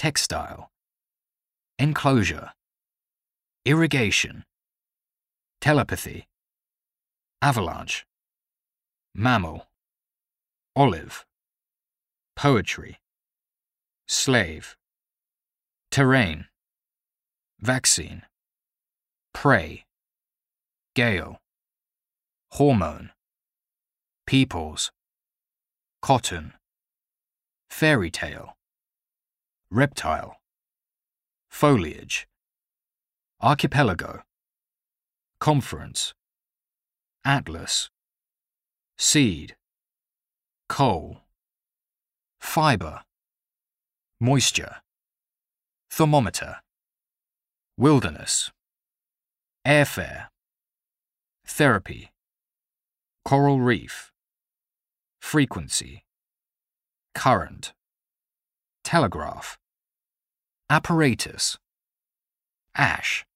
textile, enclosure, irrigation, telepathy, avalanche, mammal, olive, poetry, slave, terrain, vaccine, prey, gale, hormone, peoples, cotton, fairy tale, reptile, foliage, archipelago, conference, atlas, seed, coal, fiber, moisture, thermometer, wilderness, airfare, therapy, coral reef, frequency, current, telegraph, apparatus, ash,